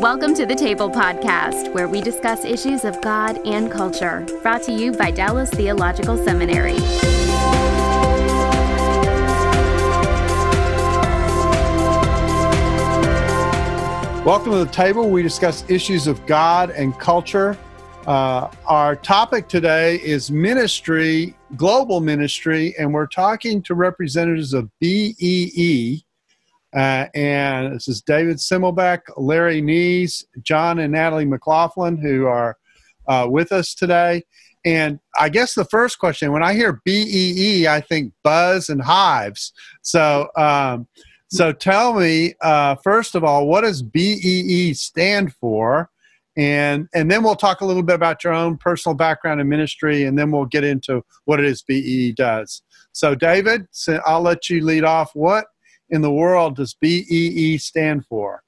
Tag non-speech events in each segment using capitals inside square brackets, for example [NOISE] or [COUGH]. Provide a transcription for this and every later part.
Welcome to the Table Podcast, where we discuss issues of God and culture. Brought to you by Dallas Theological Seminary. Welcome to the table. We discuss issues of God and culture. Uh, our topic today is ministry, global ministry, and we're talking to representatives of BEE, uh, and this is David Simmelbeck, Larry Nees, John and Natalie McLaughlin, who are uh, with us today. And I guess the first question, when I hear BEE, I think buzz and hives. So, um, so tell me, uh, first of all, what does BEE stand for? And, and then we'll talk a little bit about your own personal background in ministry, and then we'll get into what it is BEE does. So, David, I'll let you lead off. What in the world does BEE stand for?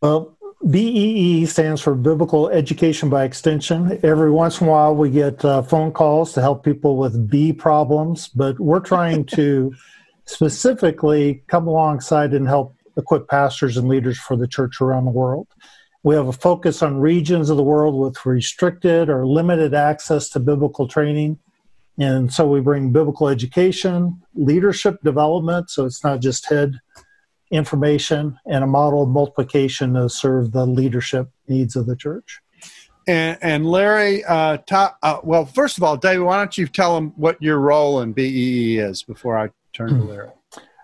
Well, BEE stands for Biblical Education by Extension. Every once in a while, we get uh, phone calls to help people with B problems, but we're trying to [LAUGHS] specifically come alongside and help equip pastors and leaders for the church around the world. We have a focus on regions of the world with restricted or limited access to biblical training and so we bring biblical education, leadership development, so it's not just head information, and a model of multiplication to serve the leadership needs of the church. And, and Larry, uh, top, uh, well, first of all, David, why don't you tell them what your role in BEE is before I turn to hmm. Larry?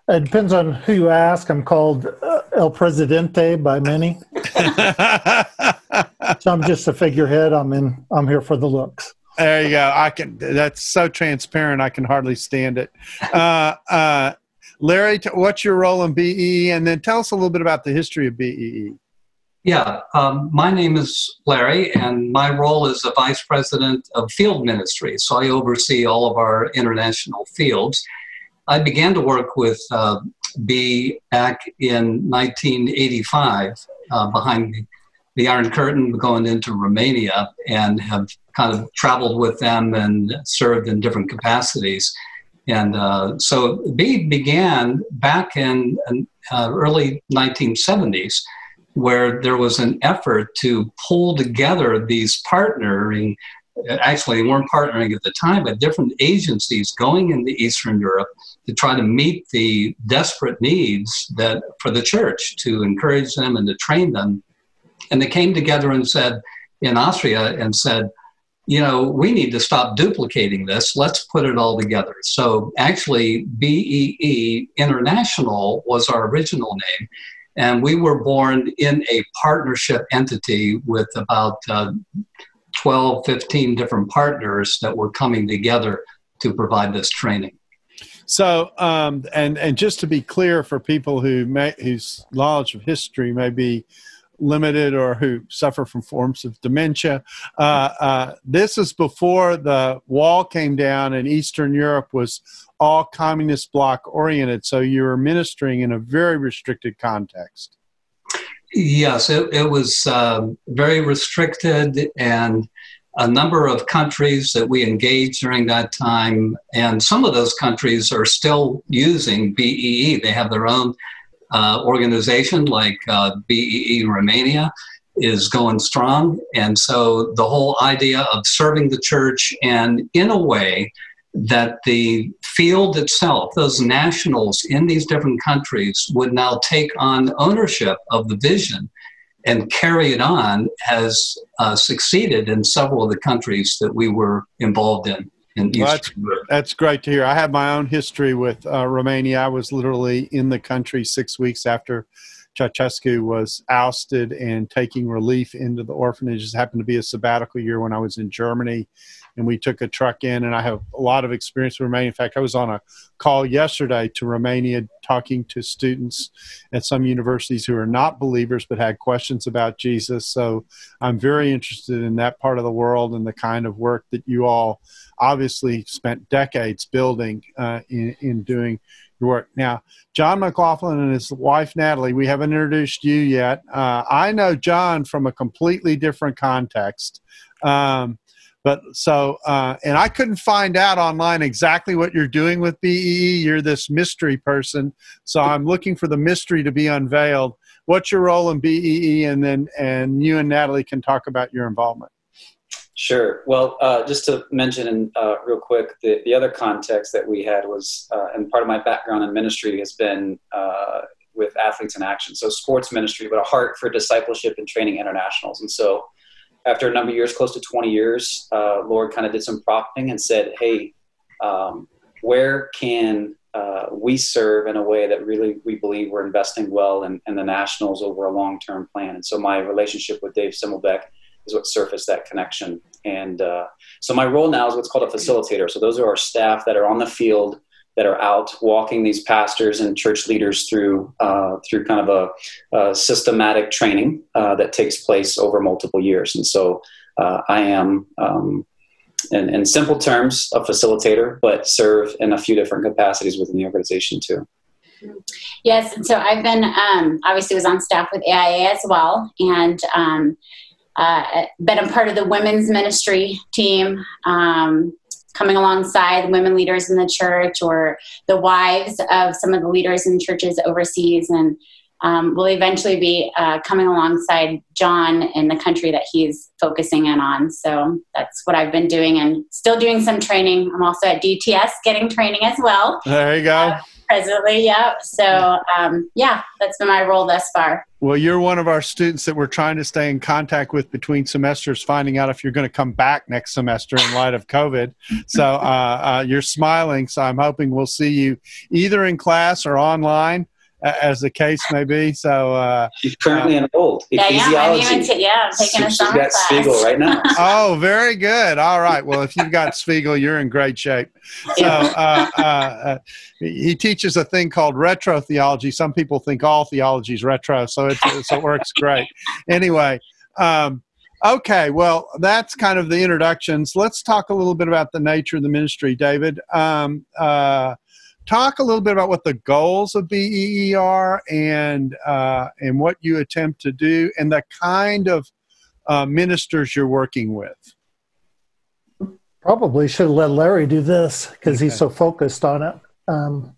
It depends on who you ask. I'm called uh, El Presidente by many. [LAUGHS] so I'm just a figurehead. I'm in. I'm here for the looks. There you go. I can. That's so transparent. I can hardly stand it. Uh, uh, Larry, what's your role in BEE? And then tell us a little bit about the history of BEE. Yeah, um, my name is Larry, and my role is the vice president of field ministry. So I oversee all of our international fields. I began to work with uh, back in 1985 uh, behind the Iron Curtain, going into Romania, and have kind of traveled with them and served in different capacities. And uh, so BEE began back in uh, early 1970s, where there was an effort to pull together these partnering. Actually, they weren't partnering at the time, but different agencies going into Eastern Europe to try to meet the desperate needs that for the church to encourage them and to train them. And they came together and said in Austria and said, you know, we need to stop duplicating this. Let's put it all together. So actually, BEE International was our original name. And we were born in a partnership entity with about uh, 12, 15 different partners that were coming together to provide this training. So, um, and and just to be clear for people who may, whose knowledge of history may be limited or who suffer from forms of dementia. Uh, uh, this is before the wall came down and Eastern Europe was all communist bloc oriented. So you were ministering in a very restricted context. Yes, it, it was um, very restricted and a number of countries that we engaged during that time, and some of those countries are still using BEE. They have their own uh, organization like uh, BEE Romania is going strong. And so the whole idea of serving the church and in a way that the field itself, those nationals in these different countries, would now take on ownership of the vision and carry it on has uh, succeeded in several of the countries that we were involved in well, that's, that's great to hear. I have my own history with uh, Romania. I was literally in the country six weeks after Ceausescu was ousted and taking relief into the orphanages. It happened to be a sabbatical year when I was in Germany. and we took a truck in. And I have a lot of experience with Romania. In fact, I was on a call yesterday to Romania talking to students at some universities who are not believers but had questions about Jesus. So I'm very interested in that part of the world and the kind of work that you all obviously spent decades building uh, in, in doing work. Now, John McLaughlin and his wife Natalie, we haven't introduced you yet. Uh, I know John from a completely different context. Um, but so, uh, and I couldn't find out online exactly what you're doing with BEE. You're this mystery person, so I'm looking for the mystery to be unveiled. What's your role in BEE, and then and you and Natalie can talk about your involvement. Sure. Well, uh, just to mention uh, real quick, the, the other context that we had was, uh, and part of my background in ministry has been uh, with Athletes in Action. So, sports ministry, but a heart for discipleship and training internationals. And so, after a number of years, close to 20 years, uh, Lord kind of did some prompting and said, hey, um, where can uh, we serve in a way that really we believe we're investing well in, in the nationals over a long term plan? And so, my relationship with Dave Simmelbeck is what surfaced that connection. And uh, so my role now is what's called a facilitator. So those are our staff that are on the field that are out walking these pastors and church leaders through uh, through kind of a, a systematic training uh, that takes place over multiple years. And so uh, I am. Um, in, in simple terms, a facilitator, but serve in a few different capacities within the organization too. Yes, and so I've been um, obviously was on staff with AIA as well, and um, uh, been a part of the women's ministry team, um, coming alongside women leaders in the church or the wives of some of the leaders in churches overseas, and um, will eventually be uh, coming alongside John in the country that he's focusing in on. So that's what I've been doing and still doing some training. I'm also at DTS getting training as well. There you go. Uh, presently, yeah. So, um, yeah, that's been my role thus far. Well, you're one of our students that we're trying to stay in contact with between semesters, finding out if you're going to come back next semester in light of COVID. So uh, uh, you're smiling, so I'm hoping we'll see you either in class or online as the case may be. So uh, she's currently uh, enrolled in yeah, yeah, I'm even t- yeah, I'm taking so a summer got class. Spiegel right now. [LAUGHS] oh, very good. All right. Well, if you've got Spiegel, you're in great shape. [LAUGHS] So uh, uh, uh, he teaches a thing called retro theology. Some people think all theology is retro, so it, so it works great. Anyway. Um, Okay, well, that's kind of the introductions. Let's talk a little bit about the nature of the ministry, David. Um, uh, talk a little bit about what the goals of BEE are and uh, and what you attempt to do and the kind of uh, ministers you're working with. Probably should let Larry do this because okay. he's so focused on it. Um,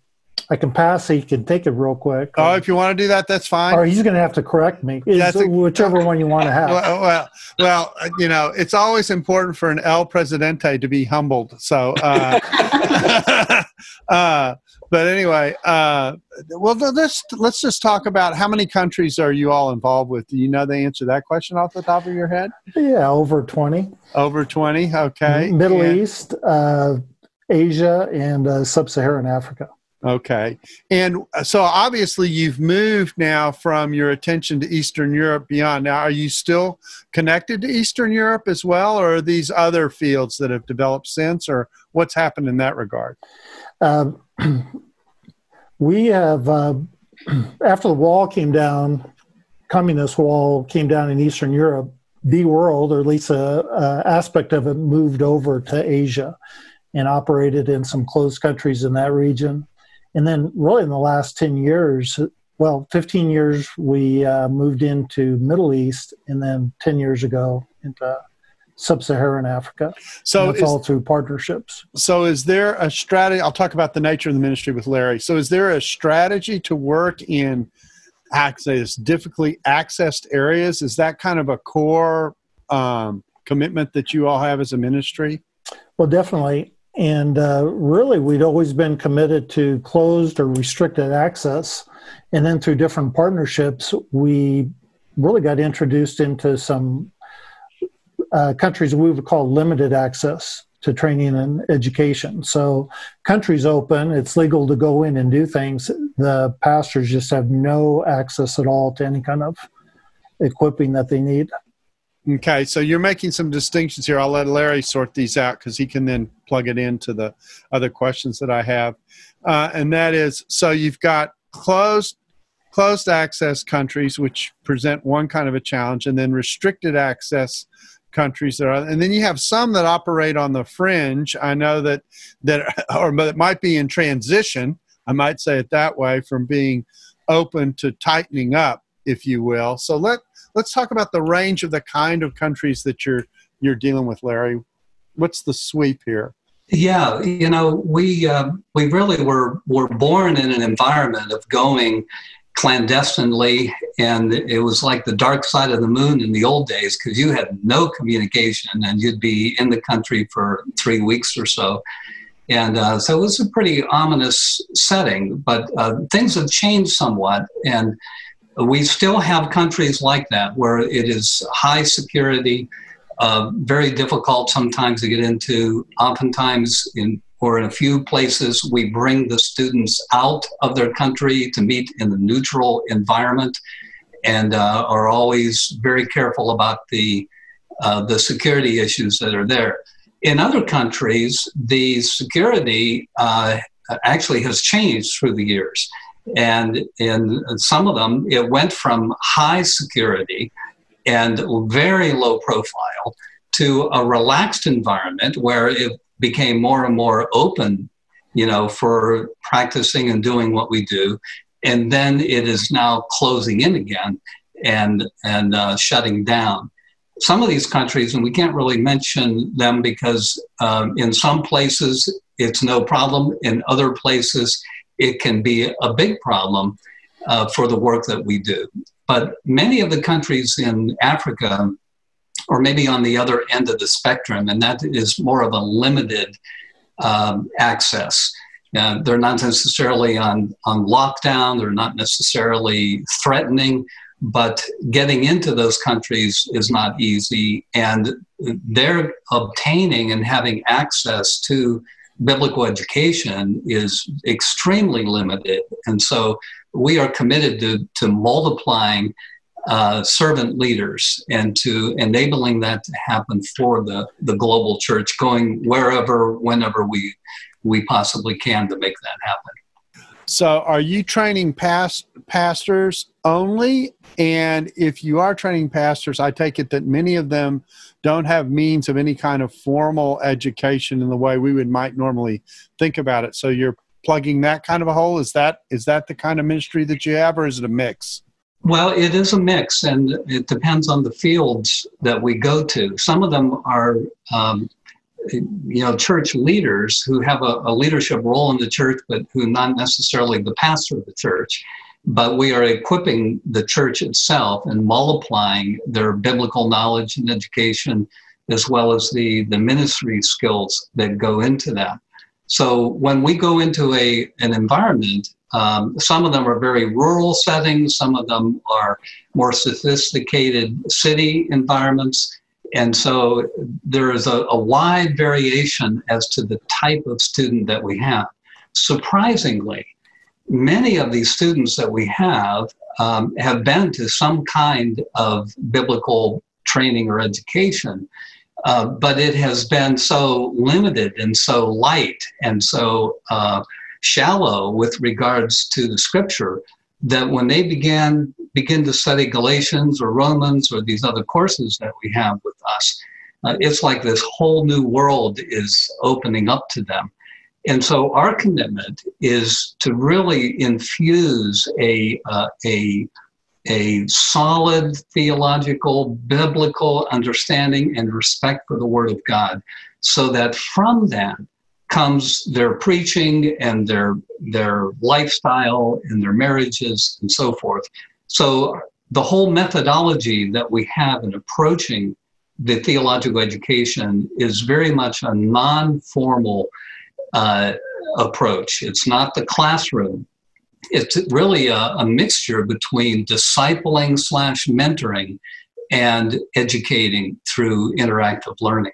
I can pass so you can take it real quick. Oh, if you want to do that, that's fine. Or he's going to have to correct me. It's a, whichever one you want to have. [LAUGHS] Well, well, well, you know, it's always important for an El Presidente to be humbled. So, uh, [LAUGHS] uh, but anyway, uh, well, let's let's just talk about how many countries are you all involved with? Do you know the answer to that question off the top of your head? Yeah, over twenty. Over twenty. Okay. Middle and, East, uh, Asia, and uh, Sub-Saharan Africa. Okay. And uh, so obviously you've moved now from your attention to Eastern Europe beyond. Now, are you still connected to Eastern Europe as well, or are these other fields that have developed since, or what's happened in that regard? Um, [CLEARS THROAT] we have, uh, [CLEARS THROAT] after the wall came down, communist wall came down in Eastern Europe, the world, or at least a, a aspect of it, moved over to Asia and operated in some closed countries in that region and then, really, in the last 10 years, well, 15 years, we uh, moved into Middle East, and then 10 years ago into sub-Saharan Africa. So it's all through partnerships. So is there a strategy? I'll talk about the nature of the ministry with Larry. So is there a strategy to work in access difficultly accessed areas? Is that kind of a core um, commitment that you all have as a ministry? Well, definitely. And uh, really, we'd always been committed to closed or restricted access. And then through different partnerships, we really got introduced into some uh, countries we would call limited access to training and education. So, countries open, it's legal to go in and do things. The pastors just have no access at all to any kind of equipping that they need. Okay, so you're making some distinctions here. I'll let Larry sort these out because he can then plug it into the other questions that I have. Uh, and that is so you've got closed closed access countries which present one kind of a challenge and then restricted access countries that are and then you have some that operate on the fringe. I know that that [LAUGHS] or that might be in transition i might say it that way from being open to tightening up if you will. So let let's talk about the range of the kind of countries that you're you're dealing with larry. What's the sweep here yeah, you know, we uh, we really were were born in an environment of going clandestinely, and it was like the dark side of the moon in the old days because you had no communication and you'd be in the country for three weeks or so. And uh, so it was a pretty ominous setting, but uh, things have changed somewhat. And we still have countries like that where it is high security, uh, very difficult sometimes to get into. Oftentimes, in or in a few places, we bring the students out of their country to meet in a neutral environment, and uh, are always very careful about the uh, the security issues that are there. In other countries, the security uh, actually has changed through the years. And in some of them, it went from high security and very low profile to a relaxed environment where it became more and more open, you know, for practicing and doing what we do. And then it is now closing in again and and uh, shutting down. Some of these countries, and we can't really mention them because um, in some places it's no problem. In other places, it can be a big problem uh, for the work that we do. But many of the countries in Africa, or maybe on the other end of the spectrum, and that is more of a limited um, access. Uh, they're not necessarily on, on lockdown, they're not necessarily threatening, but getting into those countries is not easy. And they're obtaining and having access to biblical education is extremely limited. And so we are committed to, to multiplying uh, servant leaders and to enabling that to happen for the, the global church, going wherever, whenever we, we possibly can to make that happen. So, are you training past pastors only? And if you are training pastors, I take it that many of them don't have means of any kind of formal education in the way we would might normally think about it. So, you're plugging that kind of a hole. Is that is that the kind of ministry that you have, or is it a mix? Well, it is a mix, and it depends on the fields that we go to. Some of them are um, you know church leaders who have a, a, leadership role in the church but who not necessarily the pastor of the church but we are equipping the church itself and multiplying their biblical knowledge and education as well as the the ministry skills that go into that so when we go into a an environment um, some of them are very rural settings some of them are more sophisticated city environments and so there is a, a, wide variation as to the type of student that we have. Surprisingly, many of these students that we have um, have been to some kind of biblical training or education, uh, but it has been so limited and so light and so uh, shallow with regards to the scripture that when they began begin to study Galatians or Romans or these other courses that we have with us, uh, it's like this whole new world is opening up to them. And so our commitment is to really infuse a, uh, a, a solid theological, biblical understanding and respect for the Word of God, so that from that comes their preaching and their their lifestyle and their marriages and so forth. So the whole methodology that we have in approaching the theological education is very much a non-formal uh, approach. It's not the classroom. It's really a, a mixture between discipling slash mentoring and educating through interactive learning.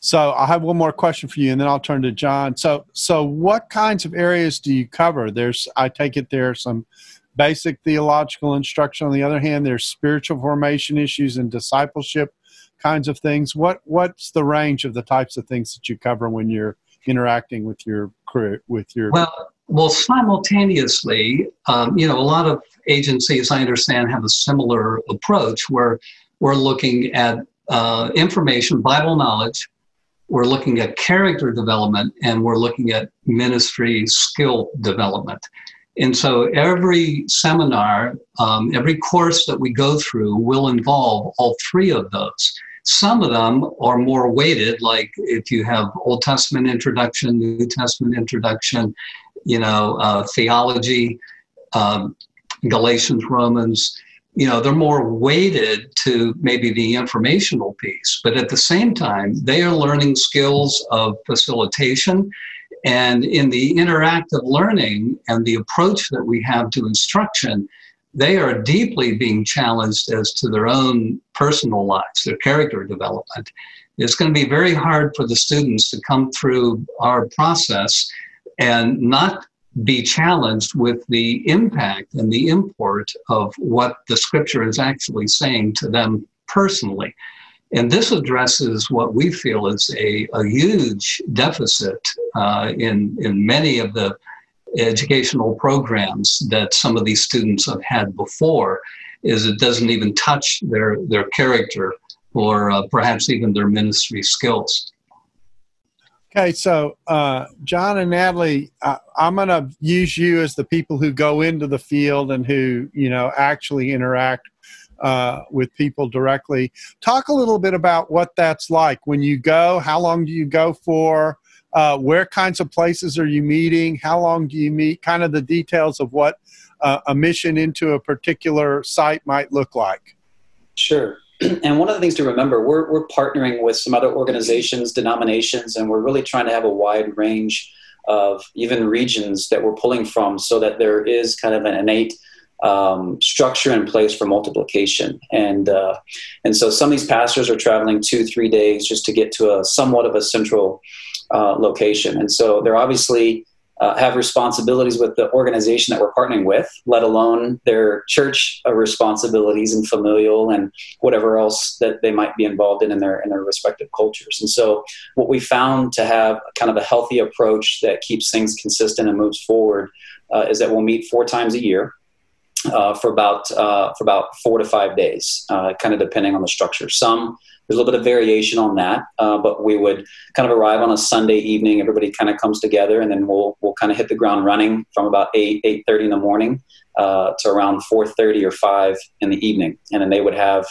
So I have one more question for you, and then I'll turn to John. So, so what kinds of areas do you cover? There's, I take it there are some basic theological instruction. On the other hand, there's spiritual formation issues and discipleship kinds of things. What what's the range of the types of things that you cover when you're interacting with your crew with your well well simultaneously um, you know a lot of agencies i understand have a similar approach where we're looking at uh, information bible knowledge we're looking at character development and we're looking at ministry skill development and so every seminar, um, every course that we go through will involve all three of those. Some of them are more weighted, like if you have Old Testament introduction, New Testament introduction, you know, uh, theology, um, Galatians, Romans, you know, they're more weighted to maybe the informational piece. But at the same time, they are learning skills of facilitation. And in the interactive learning and the approach that we have to instruction, they are deeply being challenged as to their own personal lives, their character development. It's going to be very hard for the students to come through our process and not be challenged with the impact and the import of what the scripture is actually saying to them personally. And this addresses what we feel is a, a huge deficit uh, in, in many of the educational programs that some of these students have had before is it doesn't even touch their their character or uh, perhaps even their ministry skills okay so uh, john and natalie uh, i'm going to use you as the people who go into the field and who you know actually interact uh, with people directly talk a little bit about what that's like when you go how long do you go for uh, where kinds of places are you meeting? How long do you meet? Kind of the details of what uh, a mission into a particular site might look like. Sure. [CLEARS THROAT] And one of the things to remember, we're, we're partnering with some other organizations, denominations, and we're really trying to have a wide range of even regions that we're pulling from so that there is kind of an innate um, structure in place for multiplication. And uh, and so some of these pastors are traveling two, three days just to get to a somewhat of a central uh, location. And so they're obviously uh, have responsibilities with the organization that we're partnering with, let alone their church uh, responsibilities and familial and whatever else that they might be involved in in their in their respective cultures. And so, what we found to have kind of a healthy approach that keeps things consistent and moves forward uh, is that we'll meet four times a year. Uh, for about uh, for about four to five days, kind of depending on the structure. Some there's a little bit of variation on that, uh, but we would kind of arrive on a Sunday evening. Everybody kind of comes together, and then we'll we'll kind of hit the ground running from about eight eight thirty in the morning uh, to around four thirty or five in the evening, and then they would have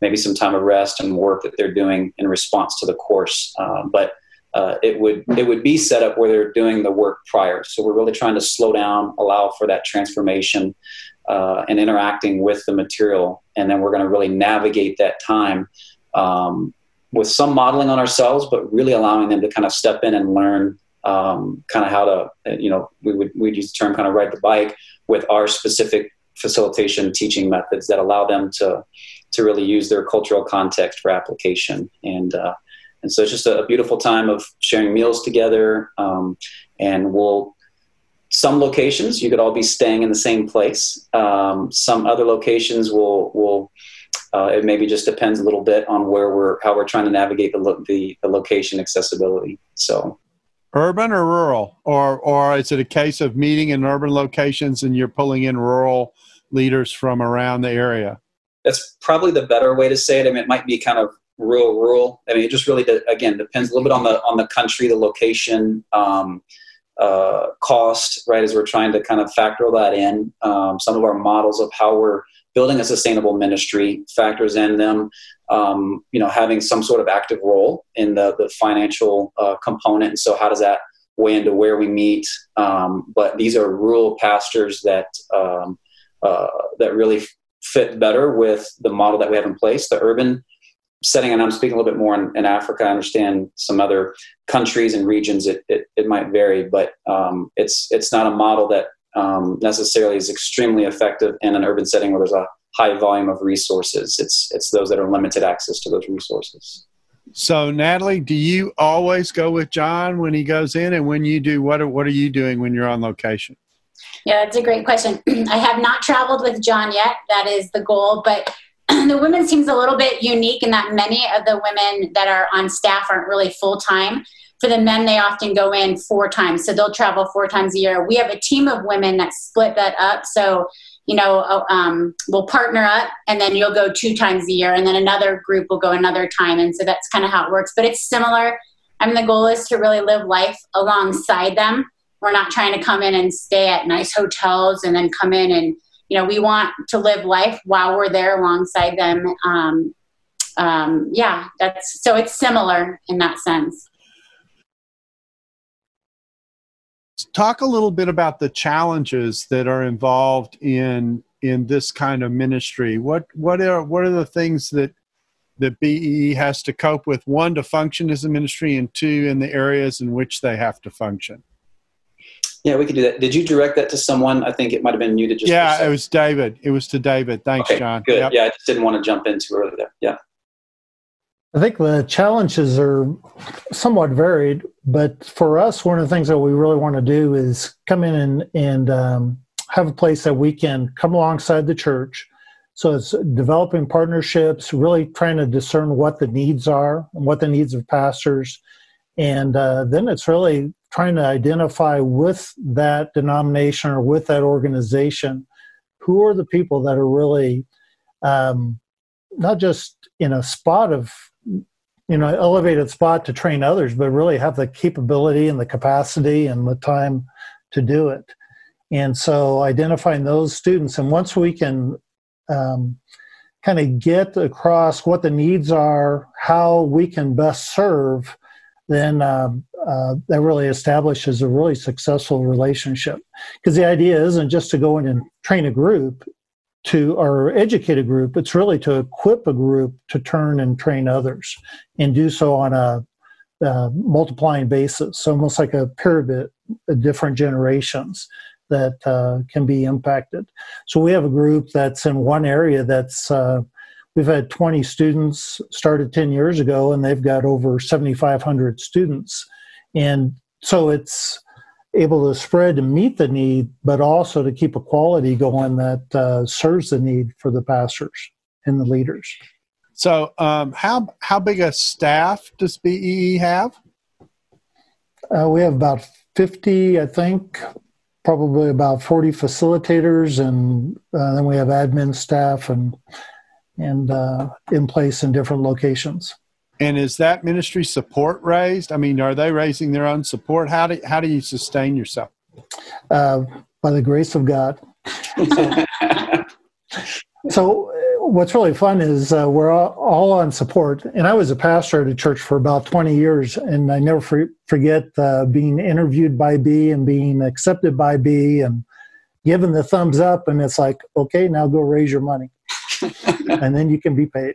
maybe some time of rest and work that they're doing in response to the course. Uh, but uh, it would it would be set up where they're doing the work prior. So we're really trying to slow down, allow for that transformation, uh, and interacting with the material, and then we're going to really navigate that time um, with some modeling on ourselves, but really allowing them to kind of step in and learn um, kind of how to, you know, we would we'd use the term kind of ride the bike with our specific facilitation teaching methods that allow them to to really use their cultural context for application. And uh, and so it's just a, beautiful time of sharing meals together um, and we'll some locations you could all be staying in the same place. Um, some other locations will will uh, it maybe just depends a little bit on where we're how we're trying to navigate the lo- the, the location accessibility. So. Urban or rural? Or or is it a case of meeting in urban locations and you're pulling in rural leaders from around the area? That's probably the better way to say it. I mean it might be kind of rural rural. I mean it just really again depends a little bit on the on the country the location um, uh, cost right as we're trying to kind of factor that in. Um, some of our models of how we're building a sustainable ministry factors in them um, you know having some sort of active role in the, the financial uh, component. And so how does that weigh into where we meet? Um, but these are rural pastors that um, uh, that really fit better with the model that we have in place. The urban setting and i'm speaking a little bit more in, in africa i understand some other countries and regions it, it, it might vary but um, it's it's not a model that um, necessarily is extremely effective in an urban setting where there's a high volume of resources. It's it's those that are limited access to those resources. So, Natalie, do you always go with John when he goes in, and when you do, what are, what are you doing when you're on location? Yeah, that's a great question. [CLEARS THROAT] I have not traveled with John yet. That is the goal. But [CLEARS THROAT] the women's team's a little bit unique in that many of the women that are on staff aren't really full time. For the men, they often go in four times. So they'll travel four times a year. We have a team of women that split that up. So, you know, uh, um, we'll partner up and then you'll go two times a year and then another group will go another time. And so that's kind of how it works. But it's similar. I mean, the goal is to really live life alongside them. We're not trying to come in and stay at nice hotels and then come in and, you know, we want to live life while we're there alongside them. Um, um, yeah, that's so it's similar in that sense. talk a little bit about the challenges that are involved in in this kind of ministry. What what are what are the things that that BEE has to cope with? One to function as a ministry, and two in the areas in which they have to function. Yeah, we could do that. Did you direct that to someone? I think it might have been you to just. Yeah, it was David. It was to David. Thanks, okay, John. Good. Yep. Yeah, I just didn't want to jump in too early there. Yeah. I think the challenges are somewhat varied, but for us, one of the things that we really want to do is come in and, and um, have a place that we can come alongside the church. So it's developing partnerships, really trying to discern what the needs are and what the needs of pastors. And uh, then it's really trying to identify with that denomination or with that organization who are the people that are really um, not just in a spot of you know elevated spot to train others but really have the capability and the capacity and the time to do it. And so identifying those students and once we can um, kind of get across what the needs are how we can best serve then uh, uh, that really establishes a really successful relationship because the idea isn't just to go in and train a group to or educate a group, it's really to equip a group to turn and train others and do so on a, multiplying basis, so almost like a pyramid of different generations that uh, can be impacted. So we have a group that's in one area that's uh, we've had 20 students started 10 years ago, and they've got over 7,500 students, and so it's able to spread to meet the need, but also to keep a quality going that uh, serves the need for the pastors and the leaders. So, um, how how big a staff does BEE have? Uh, we have about fifty, I think. Probably about forty facilitators, and uh, then we have admin staff and and uh, in place in different locations. And is that ministry support raised? I mean, are they raising their own support? How do how do you sustain yourself? Uh, by the grace of God. So, [LAUGHS] so uh, what's really fun is uh, we're all, all, on support. And I was a pastor at a church for about 20 years, and I never for, forget uh, being interviewed by BEE and being accepted by BEE and given the thumbs up. And it's like, okay, now go raise your money, [LAUGHS] and then you can be paid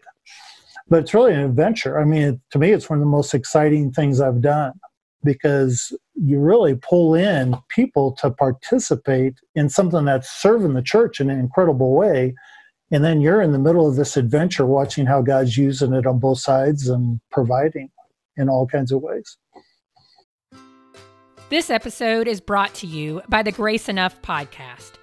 but it's really an adventure. I mean, to me, it's one of the most exciting things I've done because you really pull in people to participate in something that's serving the church in an incredible way. And then you're in the middle of this adventure watching how God's using it on both sides and providing in all kinds of ways. This episode is brought to you by the Grace Enough podcast.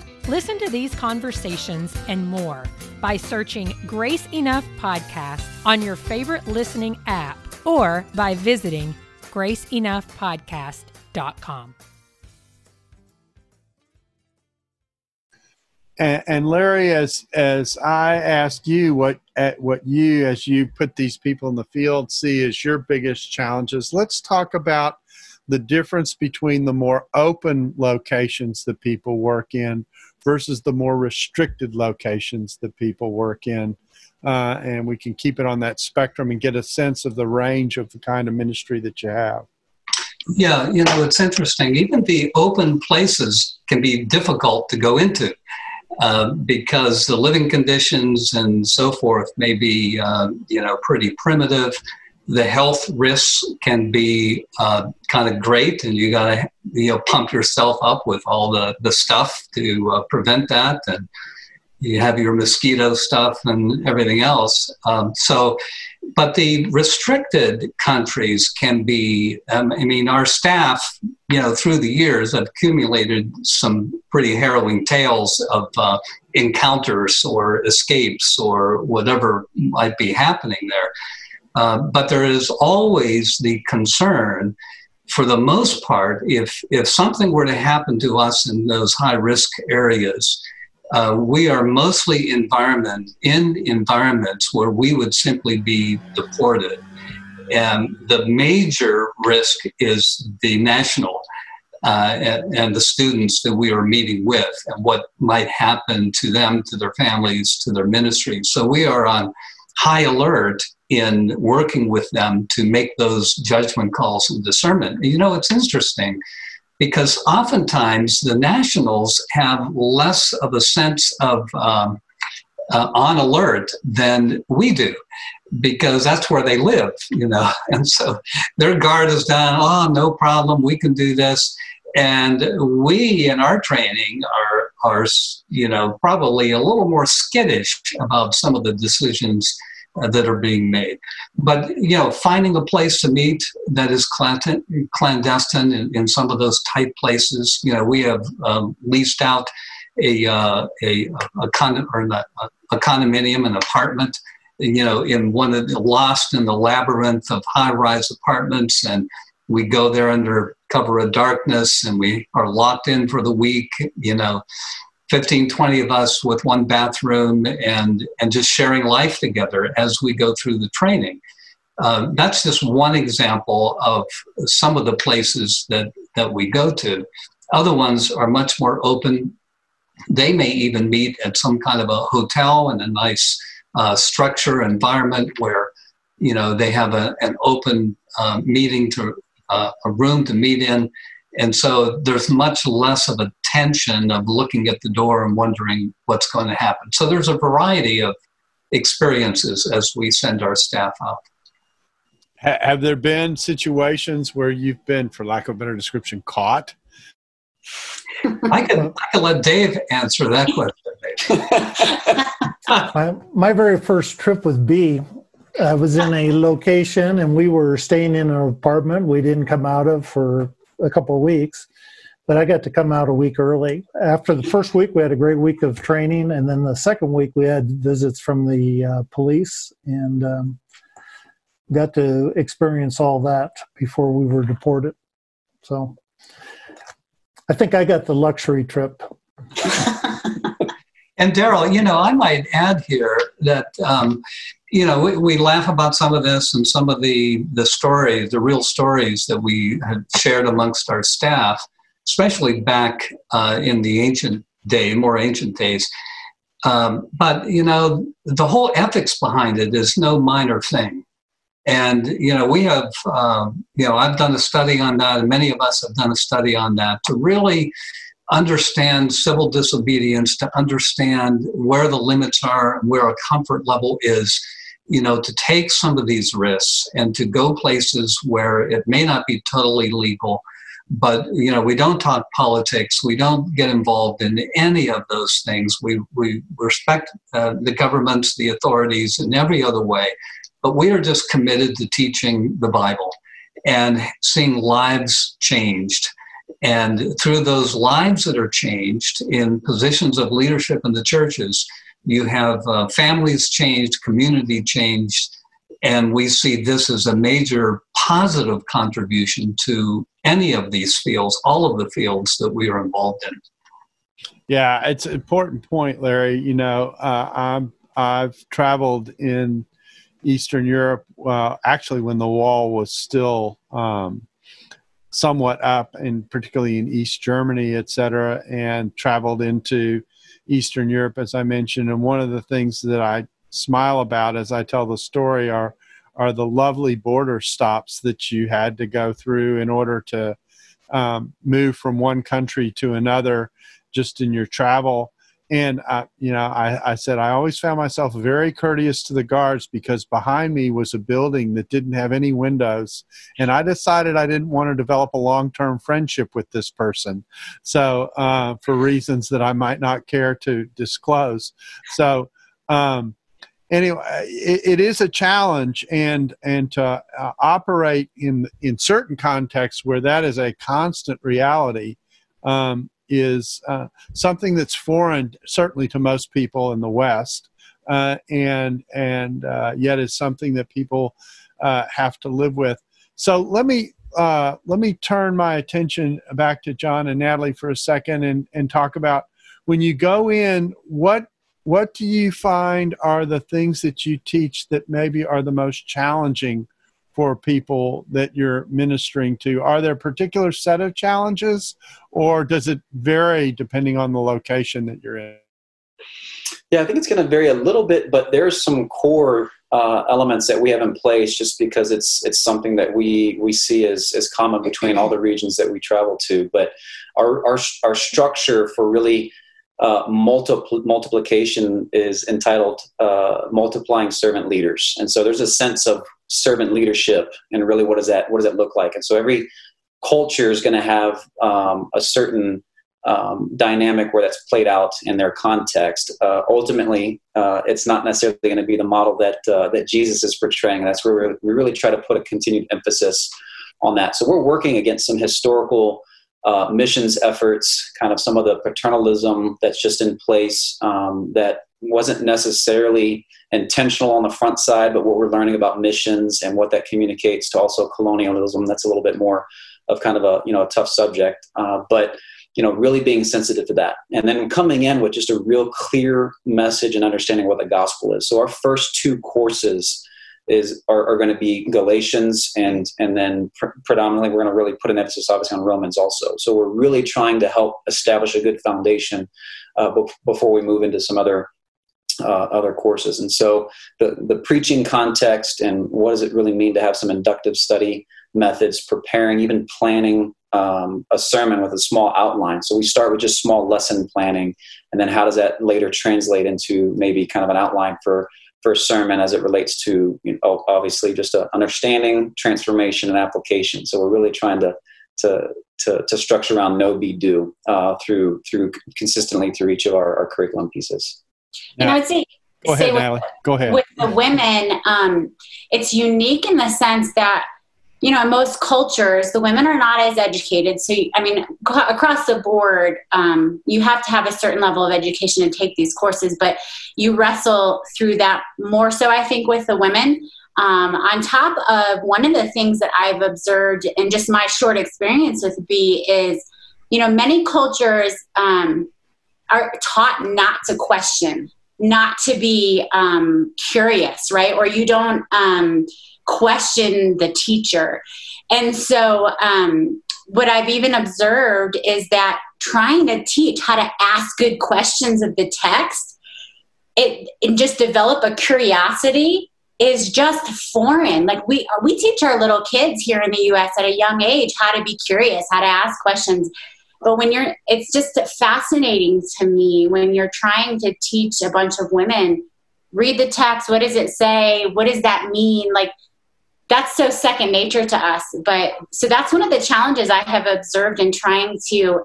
Listen to these conversations and more by searching Grace Enough Podcast on your favorite listening app or by visiting graceenoughpodcast.com. And, and Larry, as as I ask you, what at what you as you put these people in the field see as your biggest challenges, let's talk about the difference between the more open locations that people work in versus the more restricted locations that people work in. Uh, and we can keep it on that spectrum and get a sense of the range of the kind of ministry that you have. Yeah, you know, it's interesting. Even the open places can be difficult to go into. uh, because the living conditions and so forth may be, uh, you know, pretty primitive. The health risks can be uh, kind of great, and you got to, you know, pump yourself up with all the, the stuff to uh, prevent that. And you have your mosquito stuff and everything else. Um, so, but the restricted countries can be, um, I mean, our staff, you know, through the years have accumulated some pretty harrowing tales of uh, encounters or escapes or whatever might be happening there. Uh, but there is always the concern for the most part, if if something were to happen to us in those high risk areas, uh, we are mostly environment in environments where we would simply be deported. And the major risk is the national uh, and, and, the students that we are meeting with and what might happen to them, to their families, to their ministries. So we are on high alert in working with them to make those judgment calls and discernment. You know, it's interesting because oftentimes the nationals have less of a sense of um, uh, on alert than we do because that's where they live, you know. [LAUGHS] And so their guard is down, oh, no problem, we can do this. And we in our training are, are you know, probably a little more skittish about some of the decisions that are being made. But you know, finding a place to meet that is clandestine in, in some of those tight places. You know, we have um, leased out a uh, a a, con- or not, a condominium, an apartment. You know, in one of the lost in the labyrinth of high-rise apartments, and we go there under cover of darkness, and we are locked in for the week. You know, 15, 20 of us with one bathroom and, and just sharing life together as we go through the training. Uh, that's just one example of some of the places that, that we go to. Other ones are much more open. They may even meet at some kind of a hotel in a nice uh, structure environment where you know they have a, an open uh, meeting to uh, a room to meet in and so there's much less of a tension of looking at the door and wondering what's going to happen. So there's a variety of experiences as we send our staff out. Have there been situations where you've been, for lack of a better description, caught? I can I can let Dave answer that question. my, my very first trip with BEE, I was in a location and we were staying in an apartment we didn't come out of for a couple of weeks, but I got to come out a week early. After the first week, we had a great week of training, and then the second week, we had visits from the uh, police and um, got to experience all that before we were deported. So I think I got the luxury trip. [LAUGHS] and Darrell, you know, I might add here that um, you know, we, we, laugh about some of this and some of the the stories, the real stories that we had shared amongst our staff, especially back uh, in the ancient day, more ancient days. Um, but you know, the whole ethics behind it is no minor thing. And you know, we have, um, you know, I've done a study on that, and many of us have done a study on that to really understand civil disobedience, to understand where the limits are, where a comfort level is you know, to take some of these risks and to go places where it may not be totally legal, but you know, we don't talk politics. We don't get involved in any of those things. We we respect uh, the governments, the authorities, in every other way, but we are just committed to teaching the Bible and seeing lives changed. And through those lives that are changed in positions of leadership in the churches, you have uh, families changed, community changed, and we see this as a major positive contribution to any of these fields, all of the fields that we are involved in. Yeah, it's an important point, Larry. You know, uh, I'm I've traveled in Eastern Europe. Well, actually, when the wall was still um, somewhat up, and particularly in East Germany, et cetera, and traveled into Eastern Europe, as I mentioned. And one of the things that I smile about as I tell the story are are the lovely border stops that you had to go through in order to um, move from one country to another, just in your travel. And I, you know, I, I said I always found myself very courteous to the guards because behind me was a building that didn't have any windows, and I decided I didn't want to develop a long-term friendship with this person, so uh, for reasons that I might not care to disclose. So. Um, anyway, it, it is a challenge, and and to uh, operate in in certain contexts where that is a constant reality um, is uh, something that's foreign, certainly to most people in the West, uh, and and uh, yet is something that people uh, have to live with. So let me uh, let me turn my attention back to John and Natalie for a second, and and talk about when you go in what what do you find are the things that you teach that maybe are the most challenging for people that you're ministering to? Are there a particular set of challenges, or does it vary depending on the location that you're in? Yeah, I think it's going to vary a little bit, but there's some core uh, elements that we have in place just because it's it's something that we we see as as common between all the regions that we travel to. But our our, our structure for really uh, multipl- multiplication is entitled uh, multiplying servant leaders and so there's a sense of servant leadership and really what does that what does that look like? And so every culture is going to have um, a certain um, dynamic where that's played out in their context. Uh, ultimately uh, it's not necessarily going to be the model that uh, that jesus is portraying. That's where we really try to put a continued emphasis on that. So we're working against some historical uh, missions efforts, kind of some of the paternalism that's just in place um, that wasn't necessarily intentional on the front side, but what we're learning about missions and what that communicates to also colonialism, that's a little bit more of kind of a you know a tough subject. Uh, but you know, really being sensitive to that, and then coming in with just a real clear message and understanding what the gospel is. So our first two courses is are, are going to be Galatians and and then pr- predominantly we're going to really put an emphasis obviously on Romans also. So we're really trying to help establish a good foundation uh, be- before we move into some other uh, other courses. And so the the preaching context and what does it really mean to have some inductive study methods, preparing, even planning um, a sermon with a small outline. So we start with just small lesson planning, and then how does that later translate into maybe kind of an outline for first sermon as it relates to you know, obviously just a understanding, transformation, and application. So we're really trying to to to, to structure around know be do uh, through through consistently through each of our, our curriculum pieces. And I would say Go ahead, Natalie. Go ahead. With the women, um, it's unique in the sense that you know, in most cultures, the women are not as educated. So, I mean, across the board, um, you have to have a certain level of education to take these courses, but you wrestle through that more so, I think, with the women. Um, on top of one of the things that I've observed in just my short experience with BEE is, you know, many cultures um, are taught not to question, not to be um, curious, right? Or you don't um, question the teacher. And so, um, what I've even observed is that trying to teach how to ask good questions of the text, it, and just develop a curiosity is just foreign. Like we we teach our little kids here in the U.S. at a young age how to be curious, how to ask questions. But when you're, it's just fascinating to me when you're trying to teach a bunch of women read the text. What does it say? What does that mean? Like that's so second nature to us. But so that's one of the challenges I have observed in trying to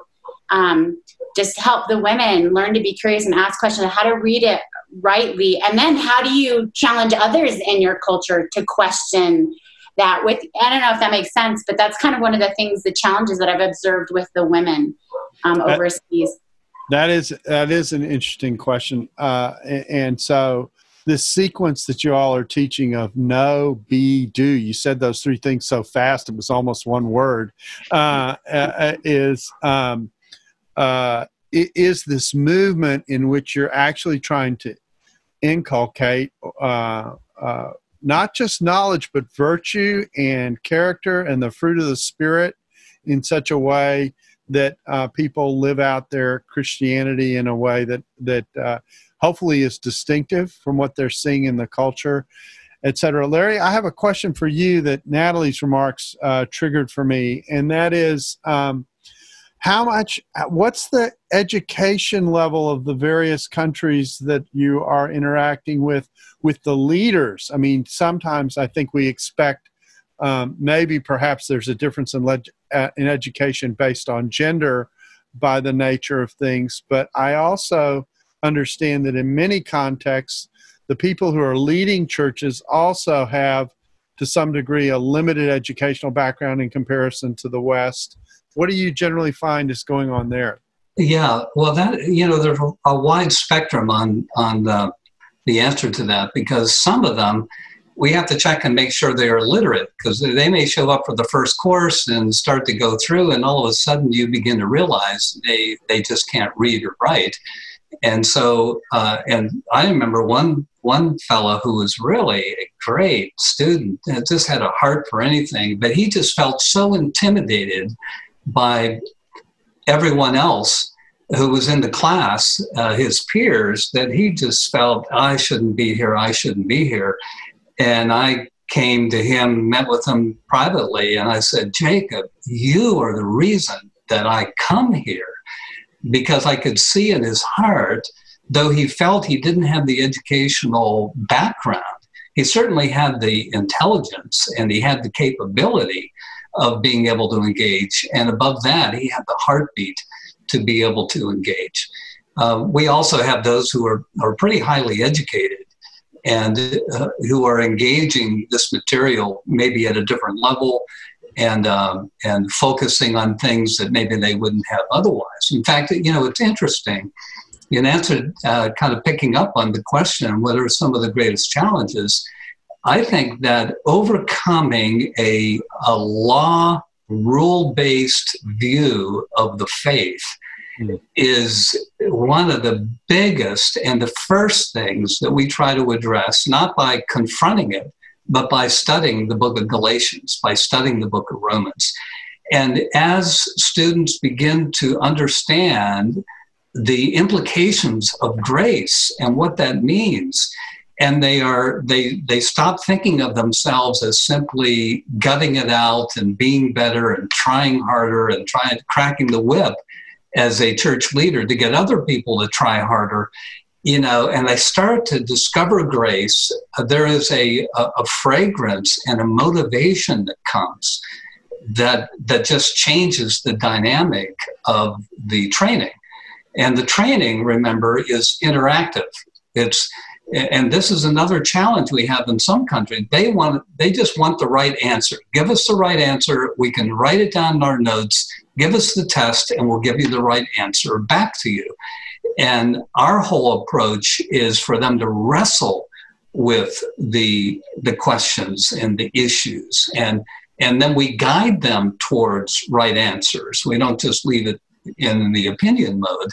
um, just help the women learn to be curious and ask questions, how to read it rightly, and then how do you challenge others in your culture to question that with i don't know if that makes sense but that's kind of one of the things the challenges that i've observed with the women um, overseas that is that is an interesting question uh, and so this sequence that you all are teaching of know, be, do. You said those three things so fast it was almost one word. Uh, uh, uh is um, uh, is this movement in which you're actually trying to inculcate uh, uh, not just knowledge but virtue and character and the fruit of the spirit in such a way that people live out their Christianity in a way that that hopefully is distinctive from what they're seeing in the culture, et cetera. Larry, I have a question for you that Natalie's remarks uh, triggered for me, and that is um, how much what's the education level of the various countries that you are interacting with with the leaders? I mean sometimes i think we expect um, maybe perhaps there's a difference in, uh, in education based on gender by the nature of things but i also understand that in many contexts the people who are leading churches also have to some degree a limited educational background in comparison to the west what do you generally find is going on there? Yeah, well, that you know, there's a wide spectrum on on the, the answer to that because some of them we have to check and make sure they are literate because they may show up for the first course and start to go through, and all of a sudden you begin to realize they they just can't read or write. And so, uh, and I remember one one fellow who was really a great student, and just had a heart for anything, but he just felt so intimidated by everyone else who was in the class, uh, his peers, that he just felt, I shouldn't be here, I shouldn't be here. And I came to him, met with him privately, and I said, Jacob, you are the reason that I come here because I could see in his heart, though he felt he didn't have the educational background, he certainly had the intelligence and he had the capability of being able to engage. And above that, he had the heartbeat to be able to engage. Uh, we also have those who are, are pretty highly educated and uh, who are engaging this material maybe at a different level and um, and focusing on things that maybe they wouldn't have otherwise. In fact, you know, it's interesting. In answer, uh, kind of picking up on the question, what are some of the greatest challenges? I think that overcoming a, a law rule based view of the faith mm. is one of the biggest and the first things that we try to address, not by confronting it, but by studying the book of Galatians, by studying the book of Romans. And as students begin to understand the implications of grace and what that means, and they are they they stop thinking of themselves as simply gutting it out and being better and trying harder and trying cracking the whip as a church leader to get other people to try harder you know and they start to discover grace. Uh, there is a, a, a fragrance and a motivation that comes that that just changes the dynamic of the training. And the training remember is interactive. It's and this is another challenge we have in some countries. They want they just want the right answer. Give us the right answer. We can write it down in our notes. Give us the test and we'll give you the right answer back to you. And our whole approach is for them to wrestle with the the questions and the issues. And and then we guide them towards right answers. We don't just leave it in the opinion mode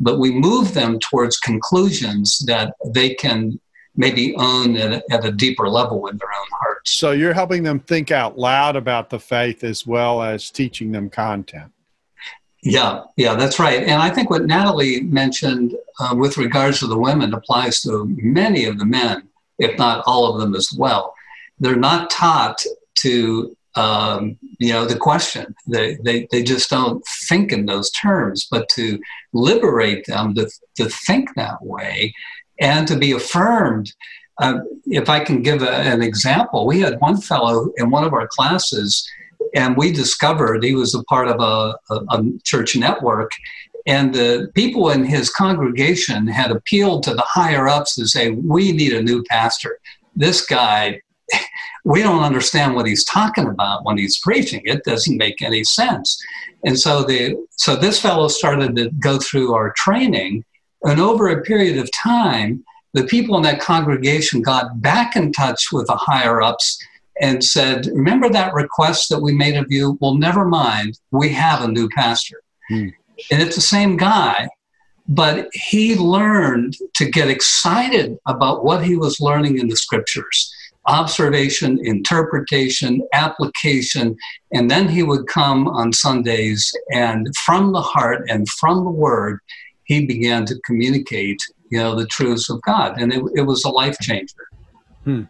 but we move them towards conclusions that they can maybe own at a, at a deeper level in their own hearts. So you're helping them think out loud about the faith as well as teaching them content. Yeah, yeah, that's right. And I think what Natalie mentioned uh, with regards to the women applies to many of the men, if not all of them as well. They're not taught to um, you know, the question. They, they, they just don't think in those terms, but to liberate them to, to think that way and to be affirmed. Uh, if I can give a, an example, we had one fellow in one of our classes, and we discovered he was a part of a, a, a church network. And the people in his congregation had appealed to the higher ups to say, We need a new pastor. This guy we don't understand what he's talking about when he's preaching. It doesn't make any sense. And so the so this fellow started to go through our training, and over a period of time, the people in that congregation got back in touch with the higher ups and said, "Remember that request that we made of you? Well, never mind. We have a new pastor." Hmm. And it's the same guy, but he learned to get excited about what he was learning in the scriptures observation, interpretation, application, and then he would come on Sundays and from the heart and from the word, he began to communicate, you know, the truths of God. And it, it was a life changer. Hmm.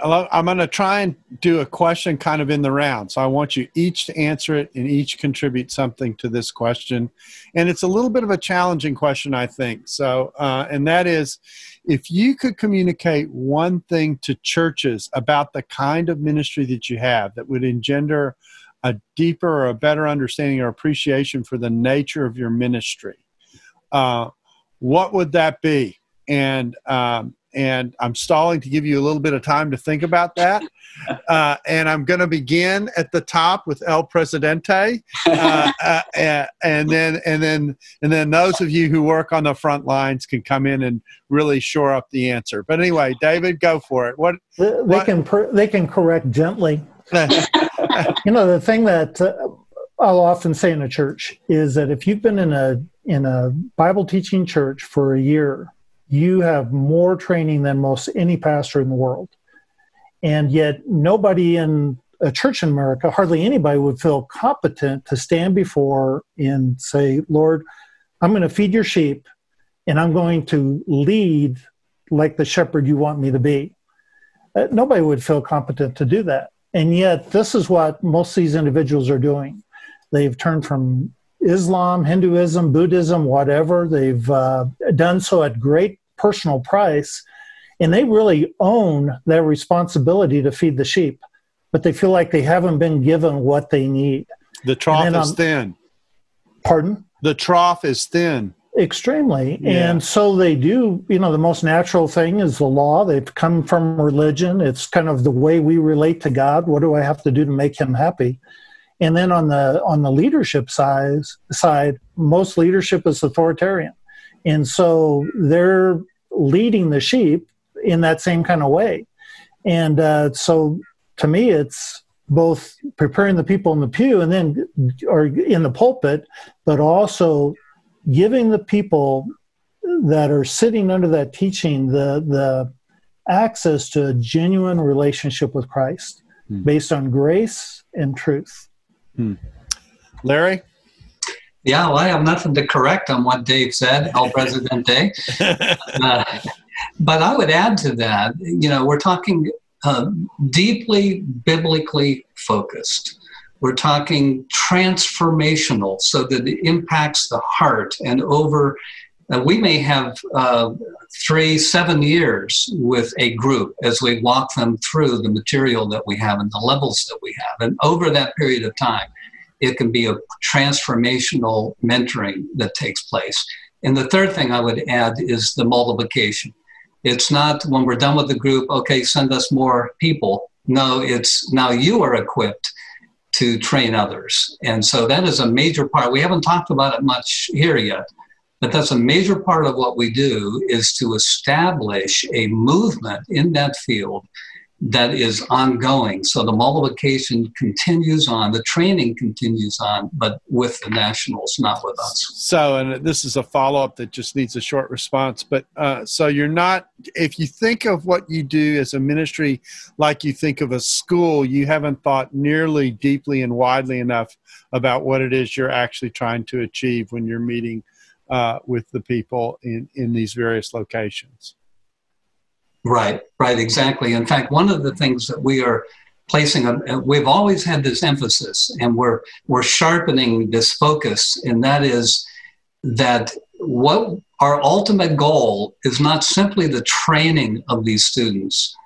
I'm going to try and do a question kind of in the round. So I want you each to answer it and each contribute something to this question. And it's a little bit of a challenging question, I think. So, uh, and that is if you could communicate one thing to churches about the kind of ministry that you have that would engender a deeper or a better understanding or appreciation for the nature of your ministry, uh, what would that be? And um, and I'm stalling to give you a little bit of time to think about that. [LAUGHS] Uh, and I'm going to begin at the top with El Presidente, uh, [LAUGHS] uh, and then and then and then those of you who work on the front lines can come in and really shore up the answer. But anyway, David, go for it. What they, what? can per, they can correct gently. [LAUGHS] you know, the thing that uh, I'll often say in a church is that if you've been in a in a Bible teaching church for a year you have more training than most any pastor in the world. And yet, nobody in a church in America, hardly anybody would feel competent to stand before and say, Lord, I'm going to feed your sheep and I'm going to lead like the shepherd you want me to be. Uh, nobody would feel competent to do that. And yet, this is what most of these individuals are doing. They've turned from Islam, Hinduism, Buddhism, whatever. They've uh, done so at great personal price, and they really own their responsibility to feed the sheep, but they feel like they haven't been given what they need. The trough is um, thin. Pardon? The trough is thin. Extremely. Yeah. And so they do, you know, the most natural thing is the law. They've come from religion. It's kind of the way we relate to God. What do I have to do to make him happy? And then on the on the leadership side, side, most leadership is authoritarian. And so they're leading the sheep in that same kind of way. And uh, so to me, it's both preparing the people in the pew and then or in the pulpit, but also giving the people that are sitting under that teaching the the access to a genuine relationship with Christ hmm. based on grace and truth. Hmm. Larry? Yeah, well, I have nothing to correct on what Dave said, El [LAUGHS] Presidente. uh, [LAUGHS] but I would add to that, you know, we're talking uh, deeply biblically focused. We're talking transformational so that it impacts the heart. And over, uh, we may have uh, three, seven years with a group as we walk them through the material that we have and the levels that we have. And over that period of time, it can be a transformational mentoring that takes place. And the third thing I would add is the multiplication. It's not when we're done with the group, okay, send us more people. No, it's now you are equipped to train others. And so that is a major part. We haven't talked about it much here yet, but that's a major part of what we do is to establish a movement in that field that is ongoing. So the multiplication continues on, the training continues on, but with the nationals, not with us. So, and this is a follow up that just needs a short response. But uh, so you're not, if you think of what you do as a ministry like you think of a school, you haven't thought nearly deeply and widely enough about what it is you're actually trying to achieve when you're meeting uh, with the people in, in these various locations. Right, right, exactly. In fact, one of the things that we are placing, a, we've always had this emphasis, and we're we're sharpening this focus, and that is that what our ultimate goal is not simply the training of these students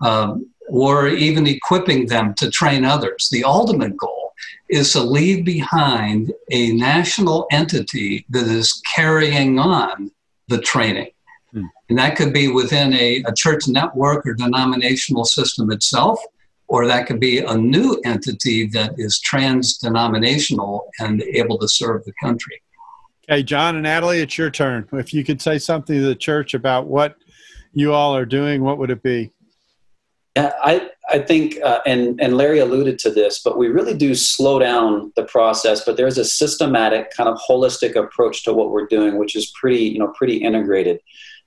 um, or even equipping them to train others. The ultimate goal is to leave behind a national entity that is carrying on the training. Hmm. And that could be within a, a church network or denominational system itself, or that could be a new entity that is trans denominational and able to serve the country. Okay, John and Natalie, it's your turn. If you could say something to the church about what you all are doing, what would it be? Yeah, I, I think, uh, and, and Larry alluded to this, but we really do slow down the process. But there's a systematic, kind of holistic approach to what we're doing, which is pretty, you know, pretty integrated.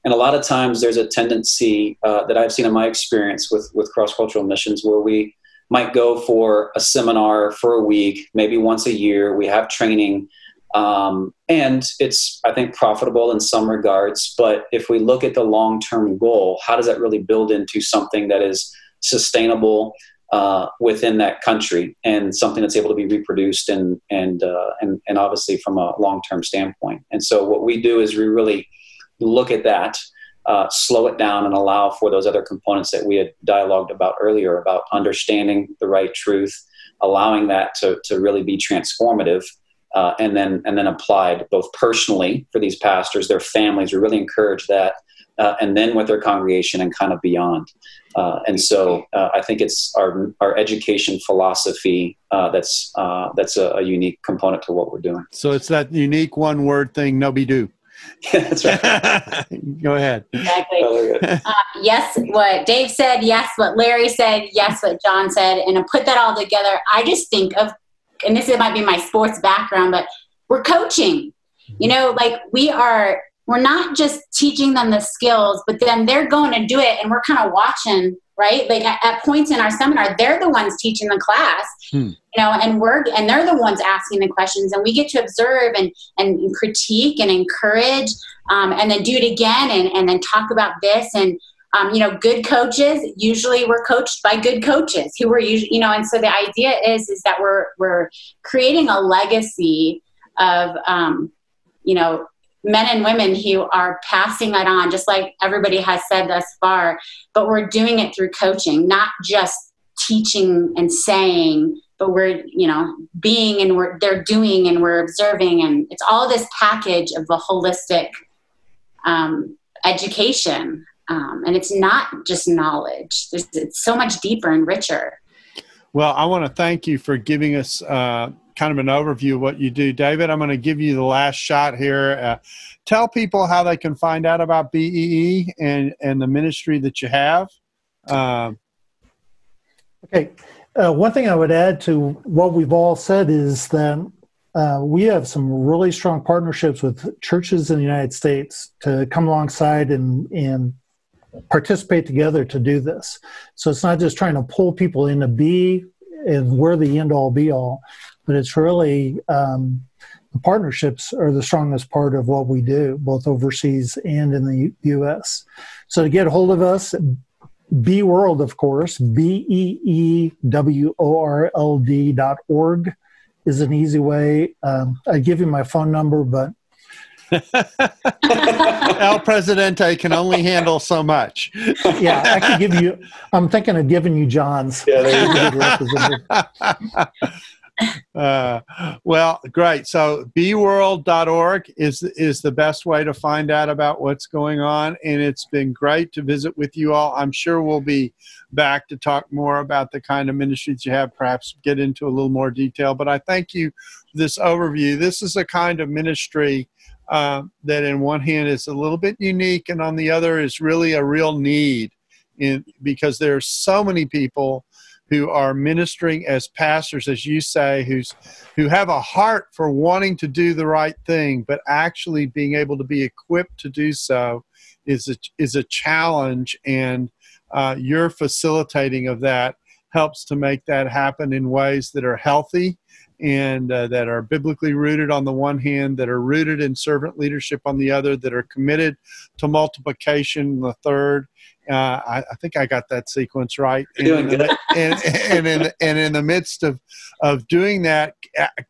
And a lot of times there's a tendency uh, that I've seen in my experience with, with cross cultural missions where we might go for a seminar for a week, maybe once a year. We have training. Um, and it's, I think, profitable in some regards. But if we look at the long term goal, how does that really build into something that is sustainable uh, within that country and something that's able to be reproduced and and uh, and, and obviously from a long term standpoint. And so what we do is we really look at that, uh, slow it down, and allow for those other components that we had dialogued about earlier about understanding the right truth, allowing that to to really be transformative. Uh, and then and then applied both personally for these pastors, their families. We really encourage that, uh, and then with their congregation and kind of beyond. Uh, and so uh, I think it's our our education philosophy uh, that's uh, that's a, a, unique component to what we're doing. So it's that unique one word thing, know be do. [LAUGHS] Yeah, that's right. [LAUGHS] Go ahead. Exactly. Uh, yes, what Dave said. Yes, what Larry said. Yes, what John said. And to put that all together, I just think of, and this might be my sports background, but we're coaching. You know, like we are we're not just teaching them the skills, but then they're going to do it and we're kind of watching, right? Like at, at, points in our seminar, they're the ones teaching the class, hmm. you know, and we're, and they're the ones asking the questions and we get to observe and, and critique and encourage um, and then do it again and, and then talk about this. And, um, you know, good coaches, usually we're coached by good coaches who were usually, you know, and so the idea is, is that we're, we're creating a legacy of, um, you know, men and women who are passing it on, just like everybody has said thus far. But we're doing it through coaching, not just teaching and saying, but we're you know being and we're they're doing and we're observing, and it's all this package of a holistic um, education. Um, and it's not just knowledge. There's, it's so much deeper and richer. Well, I want to thank you for giving us uh, kind of an overview of what you do. David, I'm going to give you the last shot here. Uh, tell people how they can find out about BEE and, and the ministry that you have. Um, okay. Uh, one thing I would add to what we've all said is that uh, we have some really strong partnerships with churches in the United States to come alongside and, and participate together to do this. So it's not just trying to pull people into BEE and we're the end all be all, but it's really um, the partnerships are the strongest part of what we do, both overseas and in the U- U.S. So to get a hold of us, BEE World, of course, B E E W O R L D dot org is an easy way. Um, I give you my phone number, but [LAUGHS] El Presidente can only handle so much. yeah, I could give you. I'm thinking of giving you John's. Yeah, uh, well, great. So beeworld.org is is the best way to find out about what's going on, and it's been great to visit with you all. I'm sure we'll be back to talk more about the kind of ministries you have, perhaps get into a little more detail. But I thank you for this overview. This is a kind of ministry uh, that, in one hand, is a little bit unique, and on the other, is really a real need. In, because there are so many people who are ministering as pastors, as you say, who's who have a heart for wanting to do the right thing, but actually being able to be equipped to do so is a, is a challenge, and uh, your facilitating of that helps to make that happen in ways that are healthy and uh, that are biblically rooted on the one hand, that are rooted in servant leadership on the other, that are committed to multiplication the third, uh, I, I, think I got that sequence right. And, doing good. [LAUGHS] and, and, in, and in the midst of, of doing that,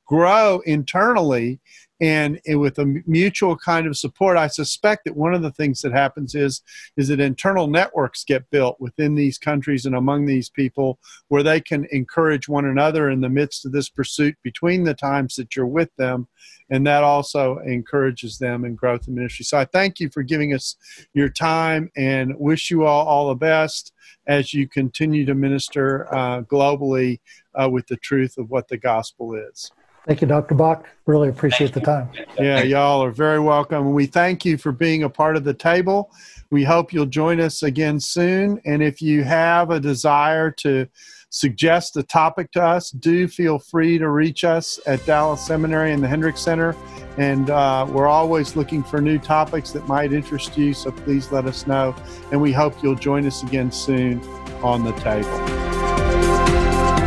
grow internally and with a mutual kind of support i suspect that one of the things that happens is is that internal networks get built within these countries and among these people where they can encourage one another in the midst of this pursuit between the times that you're with them and that also encourages them in growth in ministry. So I thank you for giving us your time and wish you all all the best as you continue to minister uh, globally uh, with the truth of what the gospel is. Thank you, Dr. Bock. Really appreciate the time. [LAUGHS] Yeah, y'all are very welcome. We thank you for being a part of the table. We hope you'll join us again soon. And if you have a desire to suggest a topic to us, do feel free to reach us at Dallas Seminary and the Hendricks Center. And uh, we're always looking for new topics that might interest you, so please let us know. And we hope you'll join us again soon on the table.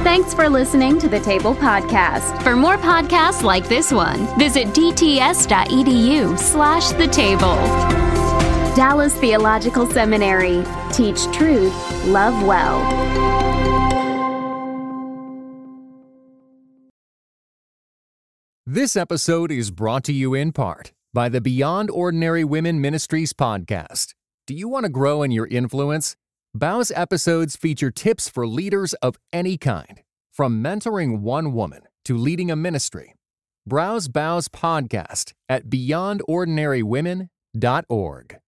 Thanks for listening to the Table Podcast. For more podcasts like this one, visit dts.edu slash the table. Dallas Theological Seminary. Teach truth, love well. This episode is brought to you in part by the Beyond Ordinary Women Ministries podcast. Do you want to grow in your influence? BOW's episodes feature tips for leaders of any kind, from mentoring one woman to leading a ministry. Browse BOW's podcast at beyondordinarywomen.org.